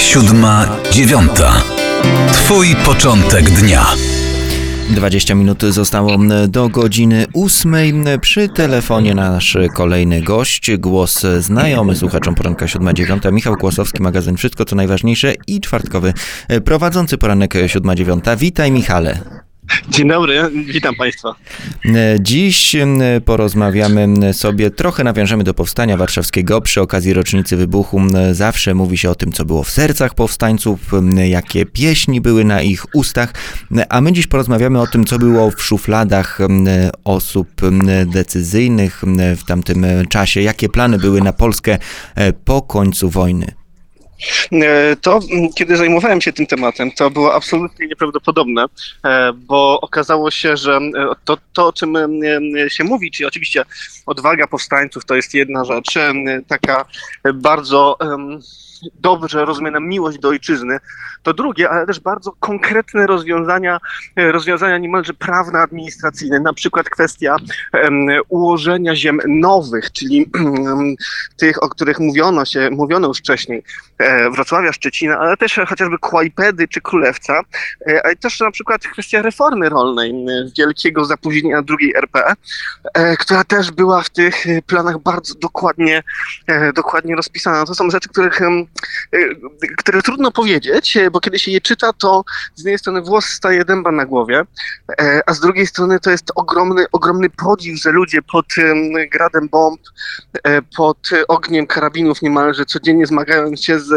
siódma, dziewiąta. Twój początek dnia. 20 minut zostało do godziny ósmej. Przy telefonie nasz kolejny gość, głos znajomy słuchaczom poranka 7-9, Michał Kłosowski, magazyn Wszystko co najważniejsze i czwartkowy prowadzący poranek 7-9. Witaj Michale. Dzień dobry, witam Państwa. Dziś porozmawiamy sobie, trochę nawiążemy do powstania warszawskiego. Przy okazji rocznicy wybuchu zawsze mówi się o tym, co było w sercach powstańców, jakie pieśni były na ich ustach, a my dziś porozmawiamy o tym, co było w szufladach osób decyzyjnych w tamtym czasie, jakie plany były na Polskę po końcu wojny. E, to, kiedy zajmowałem się tym tematem, to było absolutnie nieprawdopodobne, e, bo okazało się, że e, to, to o czym się mówi, czyli oczywiście odwaga powstańców, to jest jedna rzecz, taka bardzo dobrze rozumiana miłość do ojczyzny, to drugie, ale też bardzo konkretne rozwiązania, rozwiązania niemalże prawne, administracyjne, na przykład kwestia ułożenia ziem nowych, czyli tych, o których mówiono się, mówiono już wcześniej, Wrocławia, Szczecina, ale też chociażby Kłajpedy czy Królewca, e, ale też na przykład kwestia reformy rolnej, wielkiego zapóźnienia drugiej RP, e, która też była w tych planach bardzo dokładnie, e, dokładnie rozpisana. To są rzeczy, których, które trudno powiedzieć, bo kiedy się je czyta, to z jednej strony włos staje dęba na głowie, e, a z drugiej strony to jest ogromny, ogromny podziw, że ludzie pod gradem bomb, e, pod ogniem karabinów niemalże codziennie zmagając się z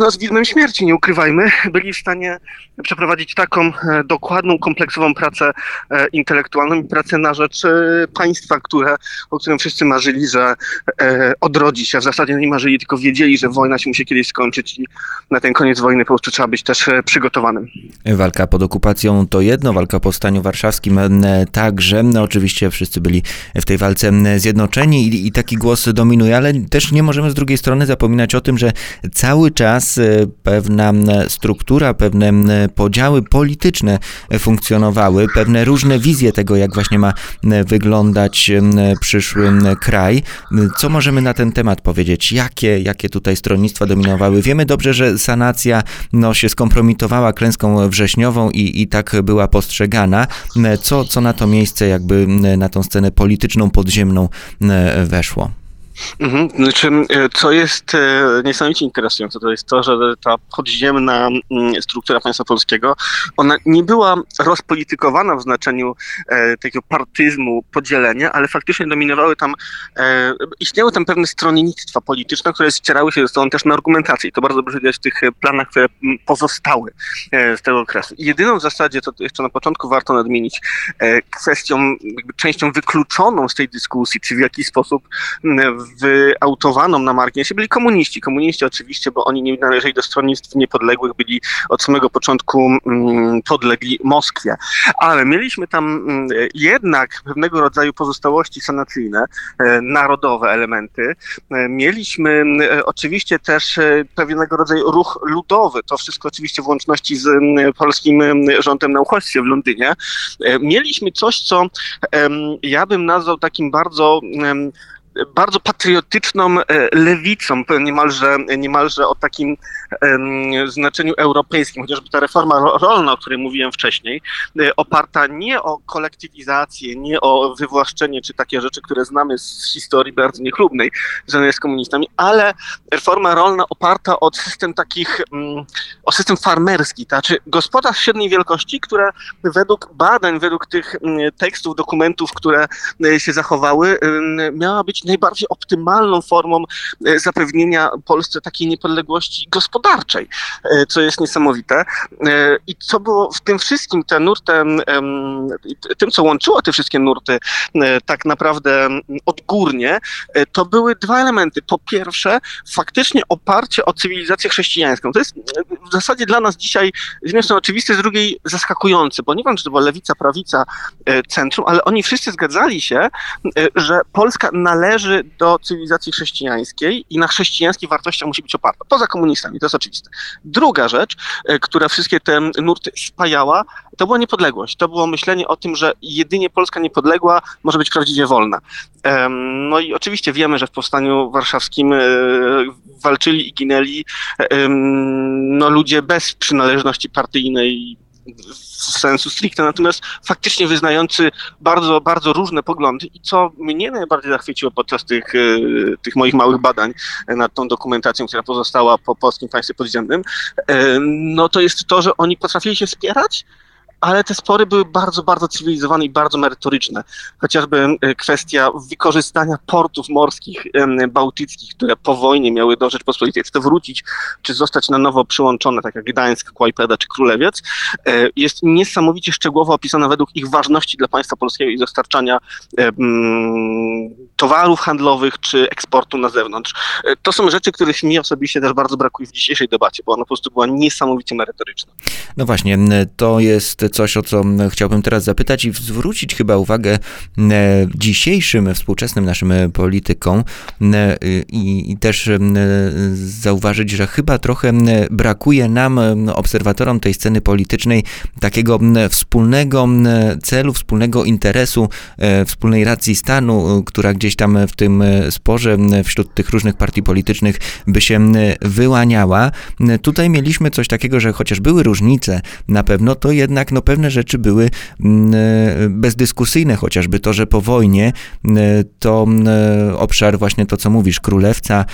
no, z widmem śmierci, nie ukrywajmy, byli w stanie przeprowadzić taką e, dokładną, kompleksową pracę e, intelektualną i pracę na rzecz państwa, które, o którym wszyscy marzyli, że odrodzi się. W zasadzie nie marzyli, tylko wiedzieli, że wojna się musi kiedyś skończyć i na ten koniec wojny po prostu trzeba być też przygotowanym. Walka pod okupacją to jedno, walka po powstaniu warszawskim także. No, oczywiście wszyscy byli w tej walce zjednoczeni i, i taki głos dominuje, ale też nie możemy z drugiej strony zapominać o tym, że cały czas czas e, pewna struktura, pewne podziały polityczne funkcjonowały, pewne różne wizje tego, jak właśnie ma wyglądać przyszły kraj. Co możemy na ten temat powiedzieć? Jakie, jakie tutaj stronnictwa dominowały? Wiemy dobrze, że sanacja no, się skompromitowała klęską wrześniową i, i tak była postrzegana. Co, co na to miejsce, jakby na tą scenę polityczną, podziemną weszło? Mhm. Znaczy, e, co jest e, niesamowicie interesujące, to jest to, że ta podziemna mm, struktura państwa polskiego, ona nie była rozpolitykowana w znaczeniu e, takiego partyzmu, podzielenia, ale faktycznie dominowały tam, istniały tam pewne stronnictwa polityczne, które ścierały się ze sobą też na argumentację. I to bardzo dobrze widać w tych planach, które pozostały z tego okresu. I jedyną w zasadzie, to jeszcze na początku warto nadmienić, kwestią, częścią wykluczoną z tej dyskusji, czy w jaki sposób wyautowaną na marginesie byli komuniści. Komuniści oczywiście, bo oni nie należeli do stronnictw niepodległych, byli od samego początku mm, podlegli Moskwie. Ale mieliśmy tam mm, jednak pewnego rodzaju pozostałości sanacyjne, e, narodowe elementy. E, mieliśmy e, oczywiście też pewnego rodzaju ruch ludowy. To wszystko oczywiście w łączności z polskim rządem na uchodźstwie w Londynie. Mieliśmy coś, co ja bym nazwał takim bardzo bardzo patriotyczną e, lewicą, niemalże, niemalże o takim znaczeniu europejskim, chociażby ta reforma rolna, o której mówiłem wcześniej, e, oparta nie o kolektywizację, nie o wywłaszczenie, czy takie rzeczy, które znamy z historii bardzo niechlubnej, związanej z komunistami, ale reforma rolna oparta o system takich, mm, o system farmerski, to znaczy gospodarstw średniej wielkości, które według badań, według tych mm, tekstów, dokumentów, które e, się zachowały, miała być najbardziej optymalną formą e, zapewnienia Polsce takiej niepodległości gospodarczej, e, co jest niesamowite. E, I co było w tym wszystkim, te nurtem, tym co łączyło te wszystkie nurty tak naprawdę odgórnie, to były dwa elementy. Po pierwsze, faktycznie oparcie o cywilizację chrześcijańską. To jest w zasadzie dla nas dzisiaj z jednej strony z drugiej zaskakujące, bo nie wiem, czy to była lewica, prawica, centrum, ale oni wszyscy zgadzali się, że Polska należy należy do cywilizacji chrześcijańskiej i na chrześcijańskich wartościach musi być oparta. Poza komunistami, to jest oczywiste. Druga rzecz, która wszystkie te nurty spajała, to była niepodległość. To było myślenie o tym, że jedynie Polska niepodległa może być prawdziwie wolna. No i oczywiście wiemy, że w powstaniu warszawskim walczyli i ginęli no, ludzie bez przynależności partyjnej sensu stricte, natomiast faktycznie wyznający bardzo, bardzo różne poglądy i co mnie najbardziej zachwyciło podczas tych, e, tych moich małych badań nad tą dokumentacją, która pozostała po polskim państwie podziemnym, e, no to jest to, że oni potrafili się wspierać, ale te spory były bardzo, bardzo cywilizowane i bardzo merytoryczne. Chociażby e, kwestia wykorzystania portów morskich bałtyckich, które po wojnie miały do Rzeczpospolitej, czy to wrócić, czy zostać na nowo przyłączone, tak jak Gdańsk, Kłajpeda czy Królewiec, e, jest niesamowicie szczegółowo opisana według ich ważności dla państwa polskiego i dostarczania towarów handlowych czy eksportu na zewnątrz. E, to są rzeczy, których mi osobiście też bardzo brakuje w dzisiejszej debacie, bo ona po prostu była niesamowicie merytoryczna. No właśnie, to jest coś, o co chciałbym teraz zapytać i zwrócić chyba uwagę dzisiejszym, współczesnym naszym politykom i, i też zauważyć, że chyba trochę brakuje nam, obserwatorom tej sceny politycznej, takiego wspólnego celu, wspólnego interesu, e, wspólnej racji stanu, która gdzieś tam w tym sporze wśród tych różnych partii politycznych by się wyłaniała. Tutaj mieliśmy coś takiego, że chociaż były różnice na pewno, to jednak no, pewne rzeczy były mm, e, bezdyskusyjne, chociażby to, że po wojnie mm, e, to mm, e, obszar właśnie to, co mówisz, królewca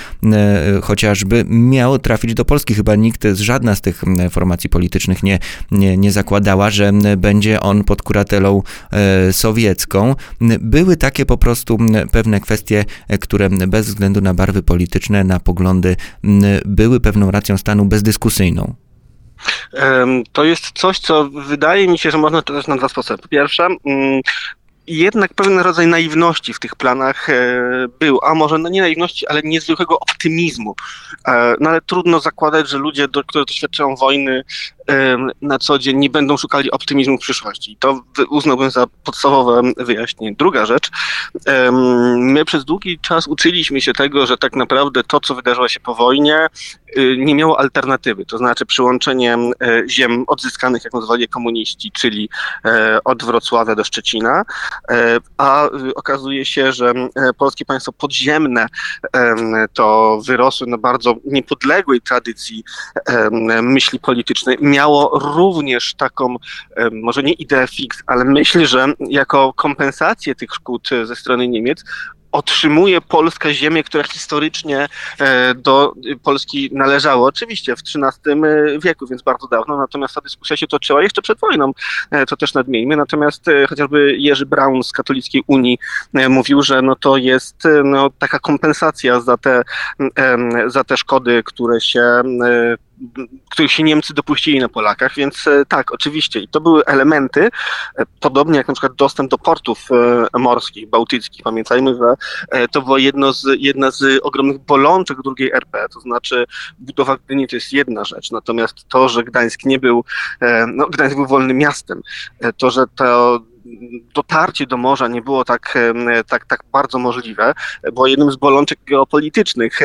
chociażby miał trafić do Polski. Chyba nikt, żadna z tych formacji politycznych nie, nie, nie zakładała, że będzie on pod kuratelą sowiecką. Były takie po prostu pewne kwestie, które bez względu na barwy polityczne, na poglądy, były pewną racją stanu bezdyskusyjną. To jest coś, co wydaje mi się, że można czytać na dwa sposoby. Po pierwsze, mm, jednak pewien rodzaj naiwności w tych planach e, był, a może no nie naiwności, ale niezwykłego optymizmu. E, no ale trudno zakładać, że ludzie, którzy doświadczają wojny, na co dzień nie będą szukali optymizmu w przyszłości. To uznałbym za podstawowe wyjaśnienie. Druga rzecz, my przez długi czas uczyliśmy się tego, że tak naprawdę to, co wydarzyło się po wojnie, y, nie miało alternatywy, to znaczy przyłączenie e, ziem odzyskanych, jak nazwali komuniści, czyli e, od Wrocławia do Szczecina, e, a y, okazuje się, że polskie państwo podziemne to wyrosły na bardzo niepodległej tradycji myśli politycznej, miało również taką, może nie ideę fix, ale myślę, że jako kompensację tych szkód ze strony Niemiec otrzymuje Polska ziemię, która historycznie e, do Polski należała. Oczywiście w XIII e, wieku, więc bardzo dawno, natomiast ta dyskusja się toczyła jeszcze przed wojną, e, to też nadmiejmy. Natomiast chociażby Jerzy Braun z Katolickiej Unii mówił, że no to jest no, taka kompensacja za te, za te szkody, które się których się Niemcy dopuścili na Polakach, więc e, tak, oczywiście. I to były elementy, e, podobnie jak na przykład dostęp do portów e, morskich, bałtyckich. Pamiętajmy, że to była jedno z, jedna z ogromnych bolączek drugiej RP, to znaczy budowa Gdyni to jest jedna rzecz, natomiast to, że Gdańsk nie był, no Gdańsk był wolnym miastem, to, że to dotarcie do morza nie było tak, tak, tak bardzo możliwe, było jednym z bolączek geopolitycznych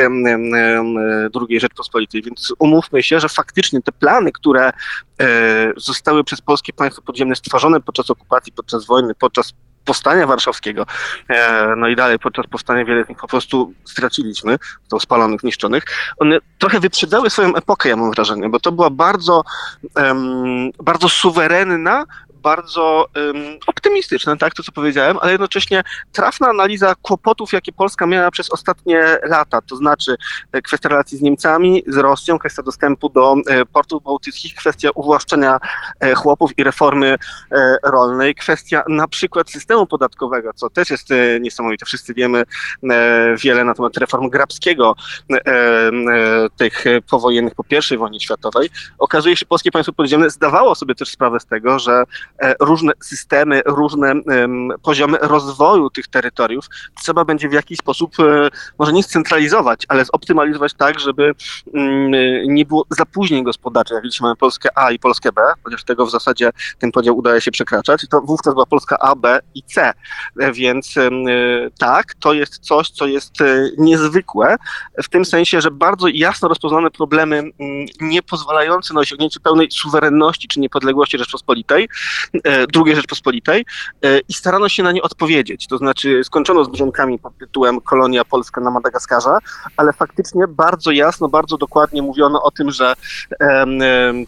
II Rzeczpospolitej, więc umówmy się, że faktycznie te plany, które e, zostały przez polskie państwo podziemne stworzone podczas okupacji, podczas wojny, podczas powstania warszawskiego, e, no i dalej podczas powstania wiele z nich po prostu straciliśmy, to spalonych, niszczonych, one trochę wyprzedały swoją epokę, ja mam wrażenie, bo to była bardzo, bardzo suwerenna, bardzo um, tak, to co powiedziałem, ale jednocześnie trafna analiza kłopotów, jakie Polska miała przez ostatnie lata, to znaczy e, kwestia relacji z Niemcami, z Rosją, kwestia dostępu do e, portów bałtyckich, kwestia uwłaszczenia e, chłopów i reformy rolnej, kwestia na przykład systemu podatkowego, co też jest niesamowite. Wszyscy wiemy wiele na temat reform Grabskiego, tych powojennych po I wojnie światowej. Okazuje się, że polskie państwo podziemne zdawało sobie też sprawę z tego, że różne systemy, różne poziomy rozwoju tych terytoriów, trzeba będzie w jakiś sposób może nie scentralizować, ale zoptymalizować tak, żeby mm, nie było zapóźnień gospodarczych. Jak dzisiaj mamy Polskę A i Polskę B, chociaż tego w zasadzie ten podział udaje się przekraczać, to wówczas była Polska A, B i C. Więc tak, to jest coś, co jest niezwykłe, w tym sensie, że bardzo jasno rozpoznane problemy mm, nie pozwalające na osiągnięcie pełnej suwerenności czy niepodległości Rzeczpospolitej, e, II Rzeczpospolitej e, i starano się na nie odpowiedzieć. To znaczy skończono z brzonkami pod tytułem Kolonia Polska na Madagaskarze, ale faktycznie bardzo jasno, bardzo dokładnie mówiono o tym, że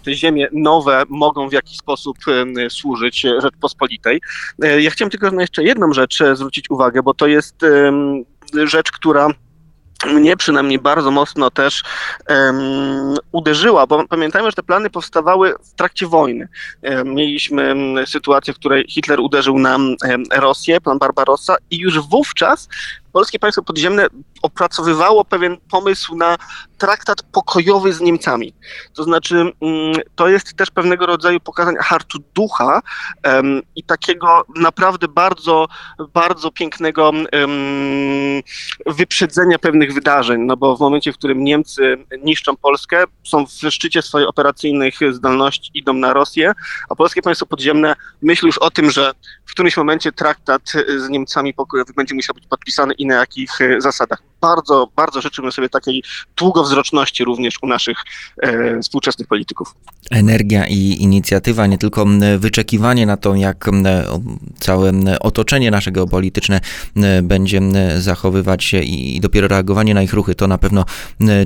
te ziemie nowe mogą w jakiś sposób służyć Rzeczpospolitej. E, ja chciałem tylko na jeszcze jedną rzecz zwrócić uwagę, bo to jest rzecz, która mnie przynajmniej bardzo mocno też um, uderzyła, bo pamiętajmy, że te plany powstawały w trakcie wojny. Um, mieliśmy sytuację, w której Hitler uderzył na um, Rosję, plan Barbarossa i już wówczas polskie państwo podziemne opracowywało pewien pomysł na traktat pokojowy z Niemcami. To znaczy, mm, to jest też pewnego rodzaju pokazanie hartu ducha um, i takiego naprawdę bardzo, bardzo pięknego um, wyprzedzenia pewnych wydarzeń, no bo w momencie, w którym Niemcy niszczą Polskę, są w szczycie swojej operacyjnych zdolności, idą na Rosję, a polskie państwo podziemne myśli już o tym, że w którymś momencie traktat z Niemcami pokojowy będzie musiał być podpisany i na jakich e, zasadach. Bardzo, bardzo życzymy sobie takiej długowzroczności również u naszych e, współczesnych polityków. Energia i inicjatywa, nie tylko wyczekiwanie na to, jak całe otoczenie naszego polityczne będzie zachowywać się i dopiero reagowanie na ich ruchy, to na pewno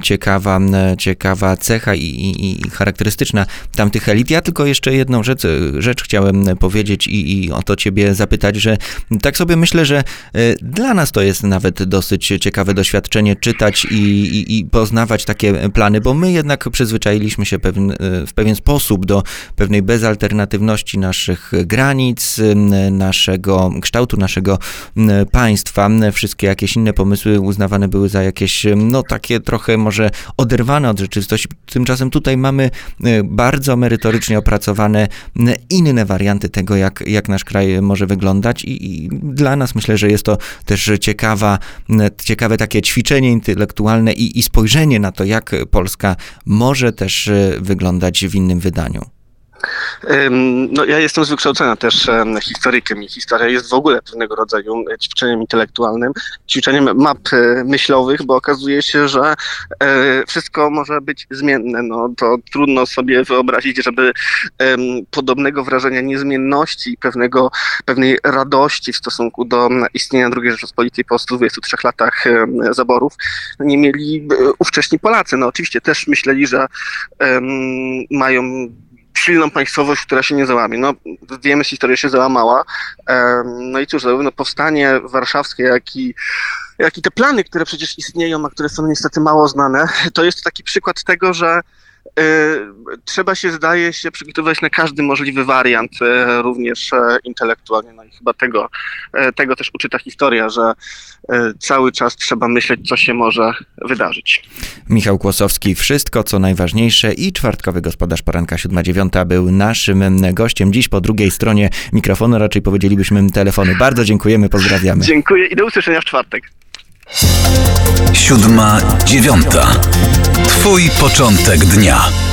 ciekawa, ciekawa cecha i, i, i charakterystyczna tamtych elit. Ja tylko jeszcze jedną rzecz, rzecz chciałem powiedzieć i, i o to ciebie zapytać, że tak sobie myślę, że e, dla nas to jest nawet dosyć ciekawe doświadczenie czytać i, i, i poznawać takie plany, bo my jednak przyzwyczailiśmy się pewien, w pewien sposób do pewnej bezalternatywności naszych granic, naszego kształtu, naszego państwa. Wszystkie jakieś inne pomysły uznawane były za jakieś, no takie trochę może oderwane od rzeczywistości. Tymczasem tutaj mamy e, bardzo merytorycznie opracowane inne warianty tego, jak, jak nasz kraj może wyglądać i, i dla nas myślę, że jest to też ciekawa, ciekawe takie ćwiczenie intelektualne i, i spojrzenie na to, jak Polska może też e, wyglądać w innym wydaniu. No, ja jestem z wykształcenia też historykiem i historia jest w ogóle pewnego rodzaju e, ćwiczeniem intelektualnym, ćwiczeniem map e, myślowych, bo okazuje się, że e, wszystko może być zmienne. No, to trudno sobie wyobrazić, żeby podobnego wrażenia niezmienności, pewnego, pewnej radości w stosunku do istnienia II Rzeczypospolitej po 123 latach zaborów nie mieli ówcześni Polacy. No oczywiście też myśleli, że mają silną państwowość, która się nie załamie. No, wiemy, historia się załamała. No i cóż, zarówno powstanie warszawskie, jak i, jak i te plany, które przecież istnieją, a które są niestety mało znane, to jest taki przykład tego, że trzeba się, zdaje się, przygotować na każdy możliwy wariant, e, również e, intelektualnie. No i chyba tego, tego też uczy ta historia, że cały czas trzeba myśleć, co się może wydarzyć. Michał Kłosowski, wszystko co najważniejsze i czwartkowy gospodarz poranka 7-9 był naszym gościem. Dziś po drugiej stronie mikrofonu, raczej powiedzielibyśmy telefony. Bardzo dziękujemy, pozdrawiamy. Dziękuję i do usłyszenia w czwartek. Siódma, dziewiąta. Twój początek dnia.